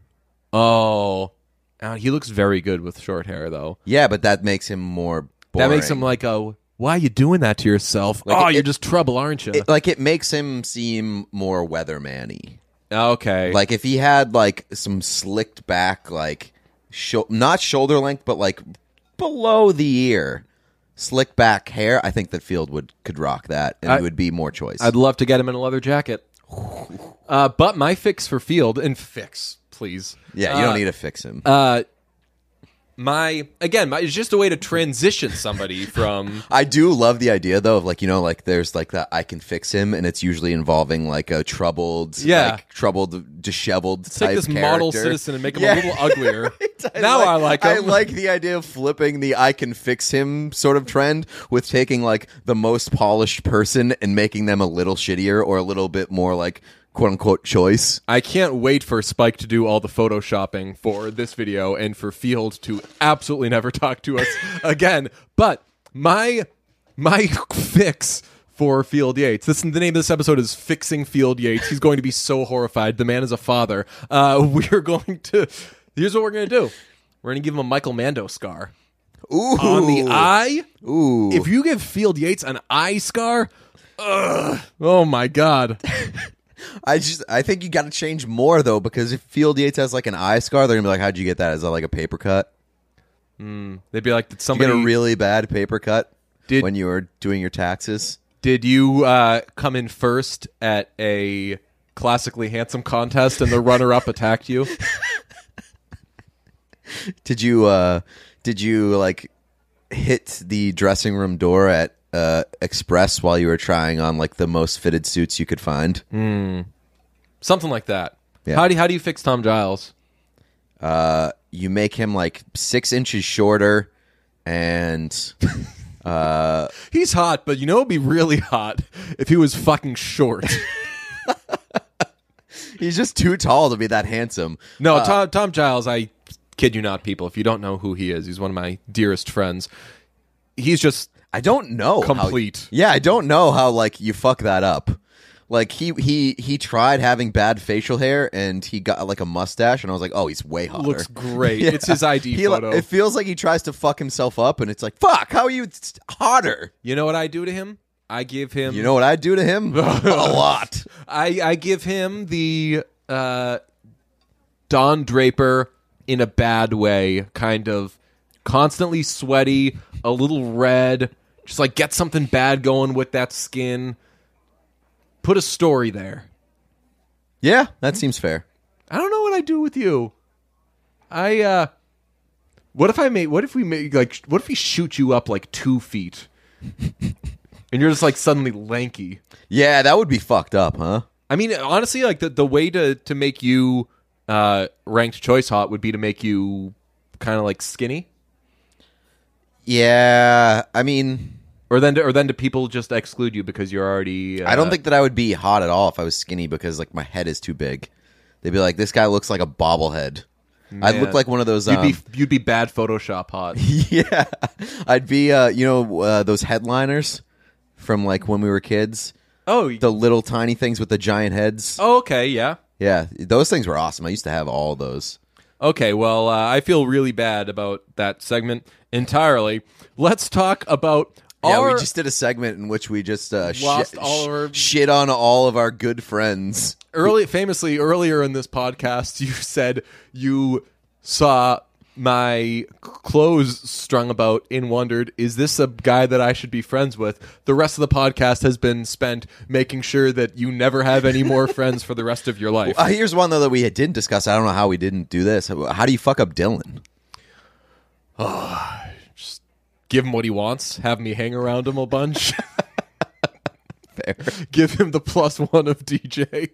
Oh, Uh, he looks very good with short hair, though. Yeah, but that makes him more boring. That makes him like, oh, why are you doing that to yourself? Like, oh, it- you're just trouble, aren't you? It- like it makes him seem more weatherman-y. okay. Like if he had like some slicked back, like sho- not shoulder length, but like below the ear, slick back hair, I think that Field would could rock that, and I- it would be more choice. I'd love to get him in a leather jacket. Uh, but my fix for Field and fix, please. yeah, you Uh, don't need to fix him. Uh, my again, my, it's just a way to transition somebody from. I do love the idea though of like you know like there's like that I can fix him, and it's usually involving like a troubled, Yeah. like, troubled, disheveled Take type this model citizen and make him Yeah. a little uglier. now I like him. I like the idea of flipping the I can fix him sort of trend with taking like the most polished person and making them a little shittier or a little bit more like quote unquote choice. I can't wait for Spike to do all the photoshopping for this video and for Field to absolutely never talk to us again. But my my fix for Field Yates. This the name of this episode is Fixing Field Yates. He's going to be so horrified. The man is a father. Uh, we're going to here's what we're going to do. We're going to give him a Michael Mando scar Ooh. on the eye. Ooh. If you give Field Yates an eye scar, ugh, oh my god. I just I think you got to change more though because if Field Yates has like an eye scar, they're gonna be like, "How'd you get that? Is that like a paper cut? They'd be like, did You somebody get a really bad paper cut Did- when you were doing your taxes." Did you uh, come in first at a classically handsome contest and the runner up attacked you? Did you uh Did you like hit the dressing room door at uh, Express while you were trying on like the most fitted suits you could find? Something like that. Yeah. How do you, how do you fix Tom Giles? Uh, You make him like six inches shorter, and uh, He's hot, but you know it'd be really hot if he was fucking short. he's just too tall to be that handsome. No, Tom, Tom Giles, I kid you not, people. If you don't know who he is, he's one of my dearest friends. He's just I don't know how- Complete. yeah, I don't know how like you fuck that up. Like he he he tried having bad facial hair and he got like a mustache and I was like, oh, he's way hotter. looks great. It's his ID He, photo. It feels like he tries to fuck himself up and it's like, fuck, how are you hotter? you know what I do to him? I give him. You know what I do to him? a lot. I I give him the uh, Don Draper in a bad way, kind of constantly sweaty, a little red, just like get something bad going with that skin. Put a story there. Yeah, that seems fair. I don't know what I do with you. I uh what if I made what if we make like what if we shoot you up like two feet? and you're just like suddenly lanky. Yeah, that would be fucked up, huh? I mean, honestly, like the, the way to, to make you uh, ranked choice hot would be to make you kind of like skinny, Yeah, I mean, or then to, or then do people just exclude you because you're already? Uh, I don't think that I would be hot at all if I was skinny because like my head is too big. They'd be like, this guy looks like a bobblehead. I'd Man. look like one of those. you'd Um, be you'd be bad Photoshop hot. yeah, I'd be. Uh, you know uh, those headliners from like when we were kids. oh, The little tiny things with the giant heads. oh, okay, yeah, Yeah, those things were awesome. I used to have all those. okay. Well, uh, I feel really bad about that segment entirely. Let's talk about Yeah, our. we just did a segment in which we just uh, Lost shit, all our- shit on all of our good friends. early famously earlier in this podcast you said you saw my clothes strung about and wondered is this a guy that I should be friends with the rest of the podcast has been spent making sure that you never have any more friends for the rest of your life Uh, here's one though that we didn't discuss. I don't know how we didn't do this. How do you fuck up Dylan? give him what he wants have me hang around him a bunch give him the plus one of DJ.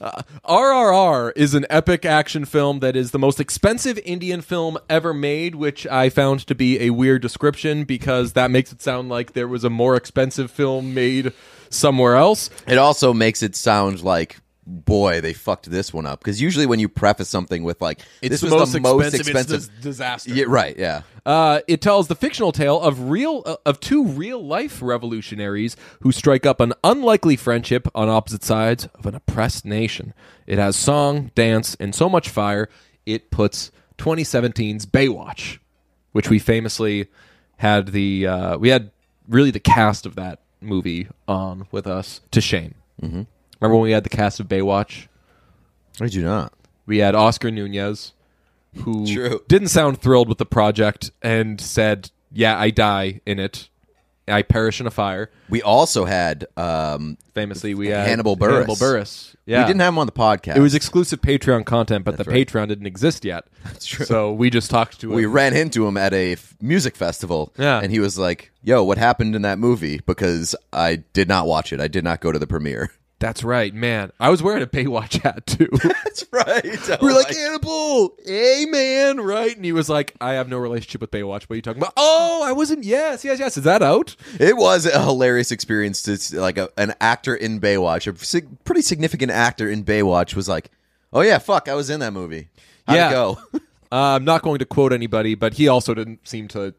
Uh, RRR is an epic action film that is the most expensive Indian film ever made, which I found to be a weird description because that makes it sound like there was a more expensive film made somewhere else. It also makes it sound like, boy, they fucked this one up. Because usually when you preface something with like, It's this was the most the most expensive, it's disaster. yeah, right. Yeah. Uh, it tells the fictional tale of real uh, of two real life revolutionaries who strike up an unlikely friendship on opposite sides of an oppressed nation. It has song, dance, and so much fire. It puts 2017's Baywatch, which we famously had the uh, we had really the cast of that movie on with us to shame. Mm-hmm. Remember when we had the cast of Baywatch? I do not. We had Oscar Nunez, who True. didn't sound thrilled with the project and said, "Yeah, I die in it. I perish in a fire." We also had. Um, Famously, we had Hannibal Burris. Hannibal Buress. Yeah, We didn't have him on the podcast. It was exclusive Patreon content, but the right. Patreon didn't exist yet. That's true. So we just talked to him. we ran into him at a f- music festival. Yeah. And he was like, yo, what happened in that movie? Because I did not watch it. I did not go to the premiere. That's right, man. I was wearing a Baywatch hat too. That's right. We're like Hannibal, hey man, right? And he was like, "I have no relationship with Baywatch. What are you talking about?" Oh, I wasn't. Yes, yes, yes. Is that out? It was a hilarious experience to like a, an actor in Baywatch, a sig- pretty significant actor in Baywatch was like, "Oh yeah, fuck, I was in that movie. How'd Yeah. go?" Uh, I'm not going to quote anybody, but he also didn't seem to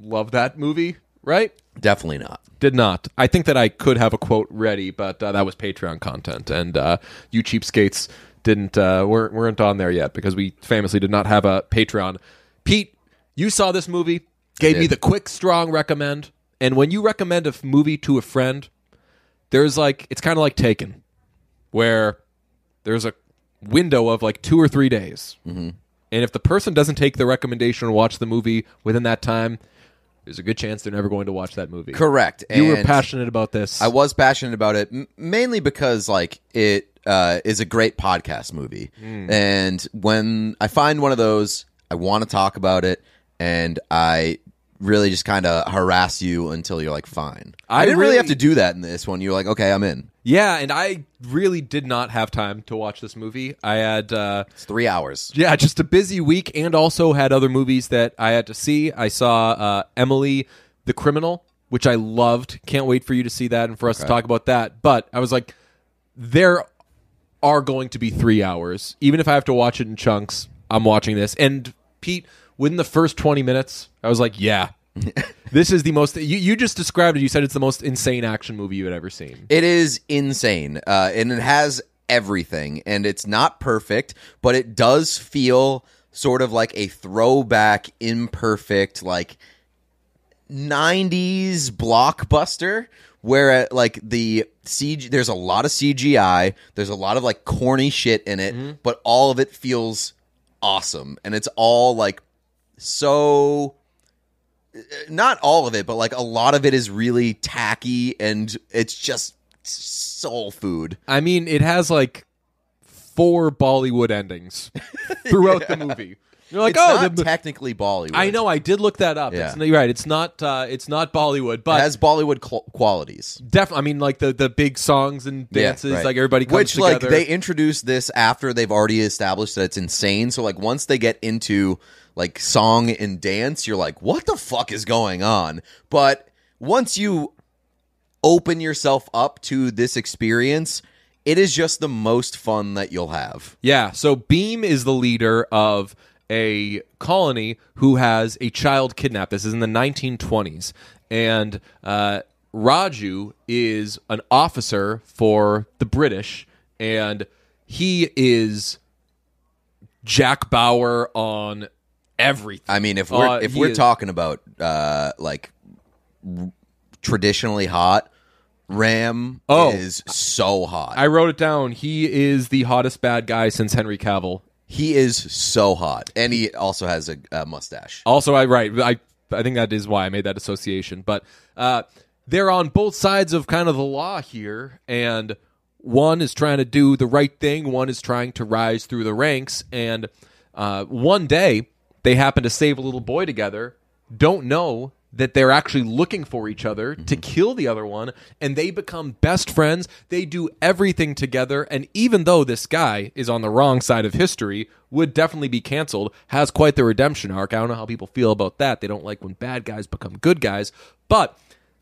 love that movie, right? Definitely not. Did not. I think that I could have a quote ready, but uh, that was Patreon content, and uh, you cheapskates didn't uh, weren't weren't on there yet because we famously did not have a Patreon. Pete, you saw this movie, gave me the quick, strong recommend, and when you recommend a f- movie to a friend, there's like it's kind of like Taken, where there's a window of like two or three days, mm-hmm. and if the person doesn't take the recommendation or watch the movie within that time, there's a good chance they're never going to watch that movie. Correct. You were And passionate about this. I was passionate about it m- mainly because like it uh, is a great podcast movie, Hmm. and when I find one of those, I want to talk about it, and I really just kind of harass you until you're like fine. I, I didn't really, really- have to do that in this one. You're like, okay, I'm in. Yeah, and I really did not have time to watch this movie. I had uh It's three hours. yeah, just a busy week and also had other movies that I had to see. I saw uh Emily the Criminal, which I loved. Can't wait for you to see that and for us to talk about that. But I was like there are going to be 3 hours. Even if I have to watch it in chunks, I'm watching this. And Pete, within the first 20 minutes, I was like, yeah. this is the most you, you just described it. You said it's the most insane action movie you had ever seen. It is insane, uh, and it has everything, and it's not perfect, but it does feel sort of like a throwback, imperfect, like '90s blockbuster. Where uh, like the CG, there's a lot of CGI, there's a lot of like corny shit in it, but all of it feels awesome, and it's all like so not all of it, but like a lot of it is really tacky and it's just soul food. I mean, it has like four Bollywood endings throughout the movie. You're like, it's oh, not the, technically Bollywood. I know. I did look that up. Yeah. It's, you're right. It's not. Uh, it's not Bollywood, It but has Bollywood cl- qualities. definitely. I mean, like the the big songs and Yeah, dances. right. Like everybody comes Which together. like they introduce this after they've already established that it's insane. So like once they get into like song and dance, you're like, what the fuck is going on? But once you open yourself up to this experience, it is just the most fun that you'll have. Yeah. So Bheem is the leader of a colony who has a child kidnapped. This is in the 1920s, and uh, Raju is an officer for the British, and he is Jack Bauer on everything. I mean, if we're Uh, if we're is- talking about uh like r- traditionally hot, Ram Oh. is so hot. I wrote it down. He is the hottest bad guy since Henry Cavill. he is so hot, and he also has a, a mustache. Also, I right. I I think that is why I made that association. But uh, they're on both sides of kind of the law here, and one is trying to do the right thing. One is trying to rise through the ranks. And uh, one day they happen to save a little boy together. Don't know that they're actually looking for each other to mm-hmm. kill the other one, and they become best friends. They do everything together, and even though this guy is on the wrong side of history, would definitely be canceled, has quite the redemption arc. I don't know how people feel about that. They don't like when bad guys become good guys, but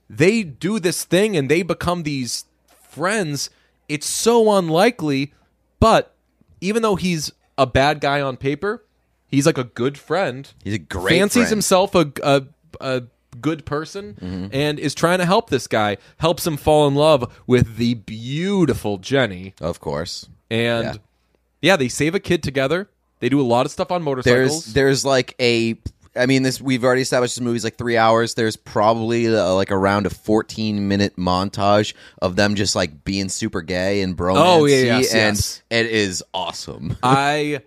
they do this thing and they become these friends. It's so unlikely, but even though he's a bad guy on paper, he's like a good friend. He's a great fancies friend. himself a, a a good person Mm-hmm. and is trying to help this guy. Helps him fall in love with the beautiful Jenny, Of course, and Yeah. yeah, they save a kid together. They do a lot of stuff on motorcycles. there's there's like a. I mean, this we've already established this movie's like three hours. There's probably uh, like around a 14 minute montage of them just like being super gay and bromance. Oh, yeah, yes, and yes. it is awesome. I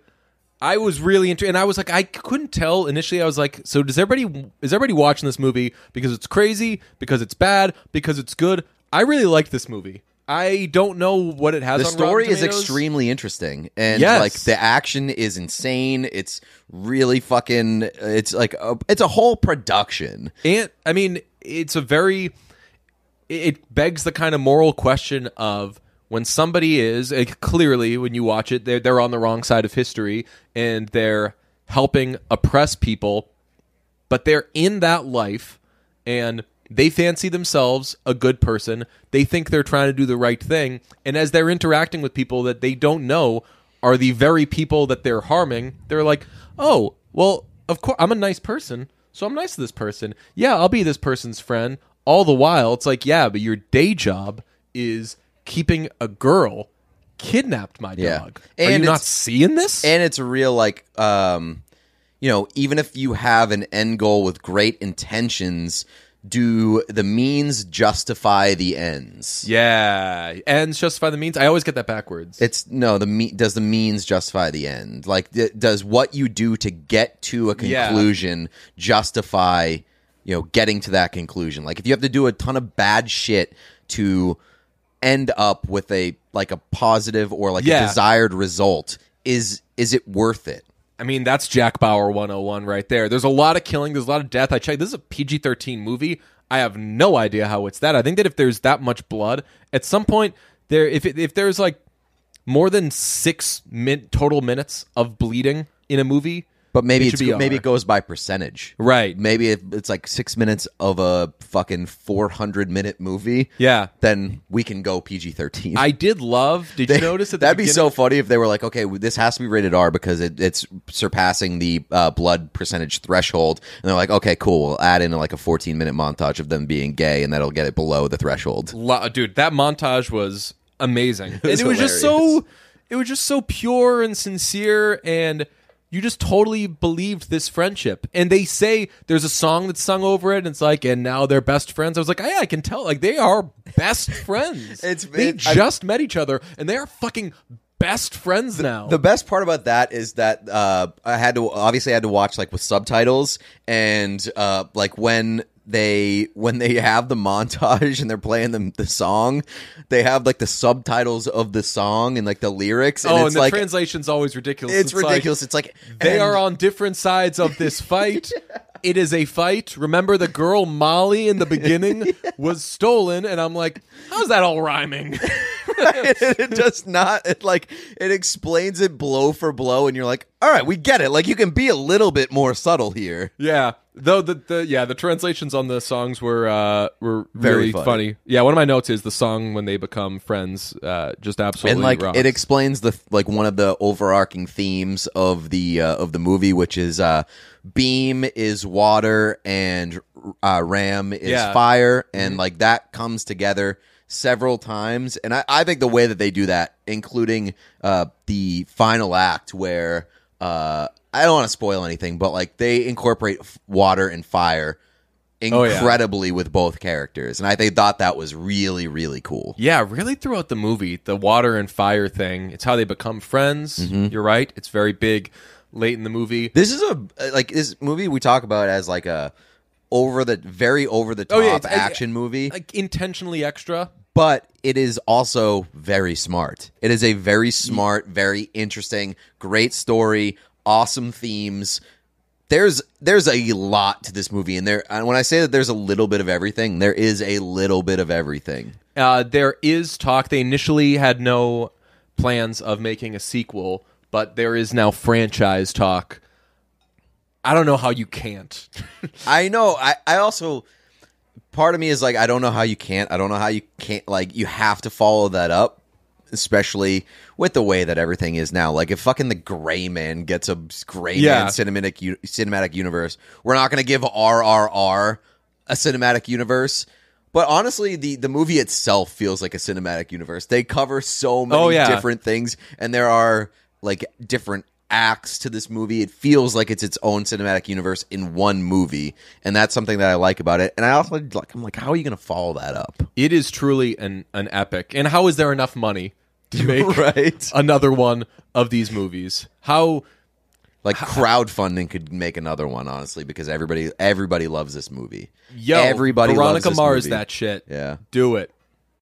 I was really into and I was like I couldn't tell initially. I was like so does everybody is everybody watching this movie because it's crazy because it's bad because it's good? I really like this movie. I don't know what it has the story is extremely interesting and Yes. like the action is insane. It's really fucking it's like a, it's a whole production. And I mean it's a very it begs the kind of moral question of when somebody is clearly when you watch it they're they're on the wrong side of history and they're helping oppress people but they're in that life and they fancy themselves a good person. They think they're trying to do the right thing. And as they're interacting with people that they don't know are the very people that they're harming, they're like, oh, well, of course, I'm a nice person. So I'm nice to this person. Yeah, I'll be this person's friend. All the while, it's like, yeah, but your day job is keeping a girl kidnapped, my Yeah. dog. Are And you not it's- seeing this? and it's a real like um you know even if you have an end goal with great intentions do the means justify the ends yeah. Ends justify the means. I always get that backwards. it's no the me- does the means justify the end like th- does what you do to get to a Yeah. conclusion justify you know getting to that conclusion like if you have to do a ton of bad shit to end up with a like a positive or like Yeah. a desired result is is it worth it I mean, that's Jack Bauer 101 right there. There's a lot of killing, there's a lot of death. I checked. This is a PG 13 movie. I have no idea how it's that. I think that if there's that much blood, at some point, there if it, if there's like more than six min- total minutes of bleeding in a movie, But maybe it it's be maybe it goes by percentage. Right. Maybe if it's like six minutes of a fucking four hundred minute movie. Yeah. Then we can go PG thirteen. I did love. Did you notice that? That'd be so funny if they were like, okay, this has to be rated R because it, it's surpassing the uh, blood percentage threshold, and they're like, okay, cool, we'll add in like a 14 minute montage of them being gay, and that'll get it below the threshold. Lo- dude that montage was amazing and was it was just so it was just so pure and sincere and you just totally believed this friendship. And they say there's a song that's sung over it and it's like and now they're best friends. I was like yeah i can tell. Like they are best friends. It's- they it- I- just met each other and they are fucking best friends now. The best part about that is that uh, I had to obviously I had to watch like with subtitles and uh, like when they when they have the montage and they're playing the, the song, they have like the subtitles of the song and like the lyrics. And oh it's and the like translation's always ridiculous it's, like, ridiculous. it's like They and- are on different sides of this fight. It is a fight. Remember the girl Malli in the beginning was stolen, and I'm like, how's that all rhyming? it does not. It like it explains it blow for blow, and you're like, all right, we get it. Like you can be a little bit more subtle here. yeah. Though the, the yeah the translations on the songs were uh were Very really funny. funny. Yeah, one of my notes is the song when they become friends uh just absolutely and like rocks. it explains the like one of the overarching themes of the uh, of the movie which is uh Bheem is water and uh ram is Yeah. fire and like that comes together several times and I, I think the way that they do that including uh the final act where uh i don't want to spoil anything but like they incorporate f- water and fire Oh, yeah. incredibly with both characters and i they thought that was really really cool Yeah, really throughout the movie, the water and fire thing, it's how they become friends. Mm-hmm. You're right. It's very big late in the movie. This is a like this movie we talk about as like a over the very over the top Oh, yeah, action movie, Like intentionally extra. but it is also very smart. It is a very smart, very interesting, great story, awesome themes. There's there's a lot to this movie, and there and when I say that there's a little bit of everything, there is a little bit of everything. Uh, there is talk. They initially had no plans of making a sequel, but there is now franchise talk. I don't know how you can't. I know. I, I also part of me is like I don't know how you can't. I don't know how you can't like you have to follow that up, especially with the way that everything is now. Like if fucking the Gray Man gets a Gray Yeah. Man cinematic u- cinematic universe, we're not going to give RRR a cinematic universe. But honestly, the the movie itself feels like a cinematic universe. They cover so many Oh, yeah. different things, and there are like different acts to this movie. It feels like it's its own cinematic universe in one movie, and that's something that I like about it. And I also like, I'm like, how are you going to follow that up? It is truly an an epic. And how is there enough money to make right? another one of these movies? How Like crowdfunding could make another one, honestly, because everybody everybody loves this movie. yo everybody Veronica loves this Mars movie. that shit. Yeah. Do it.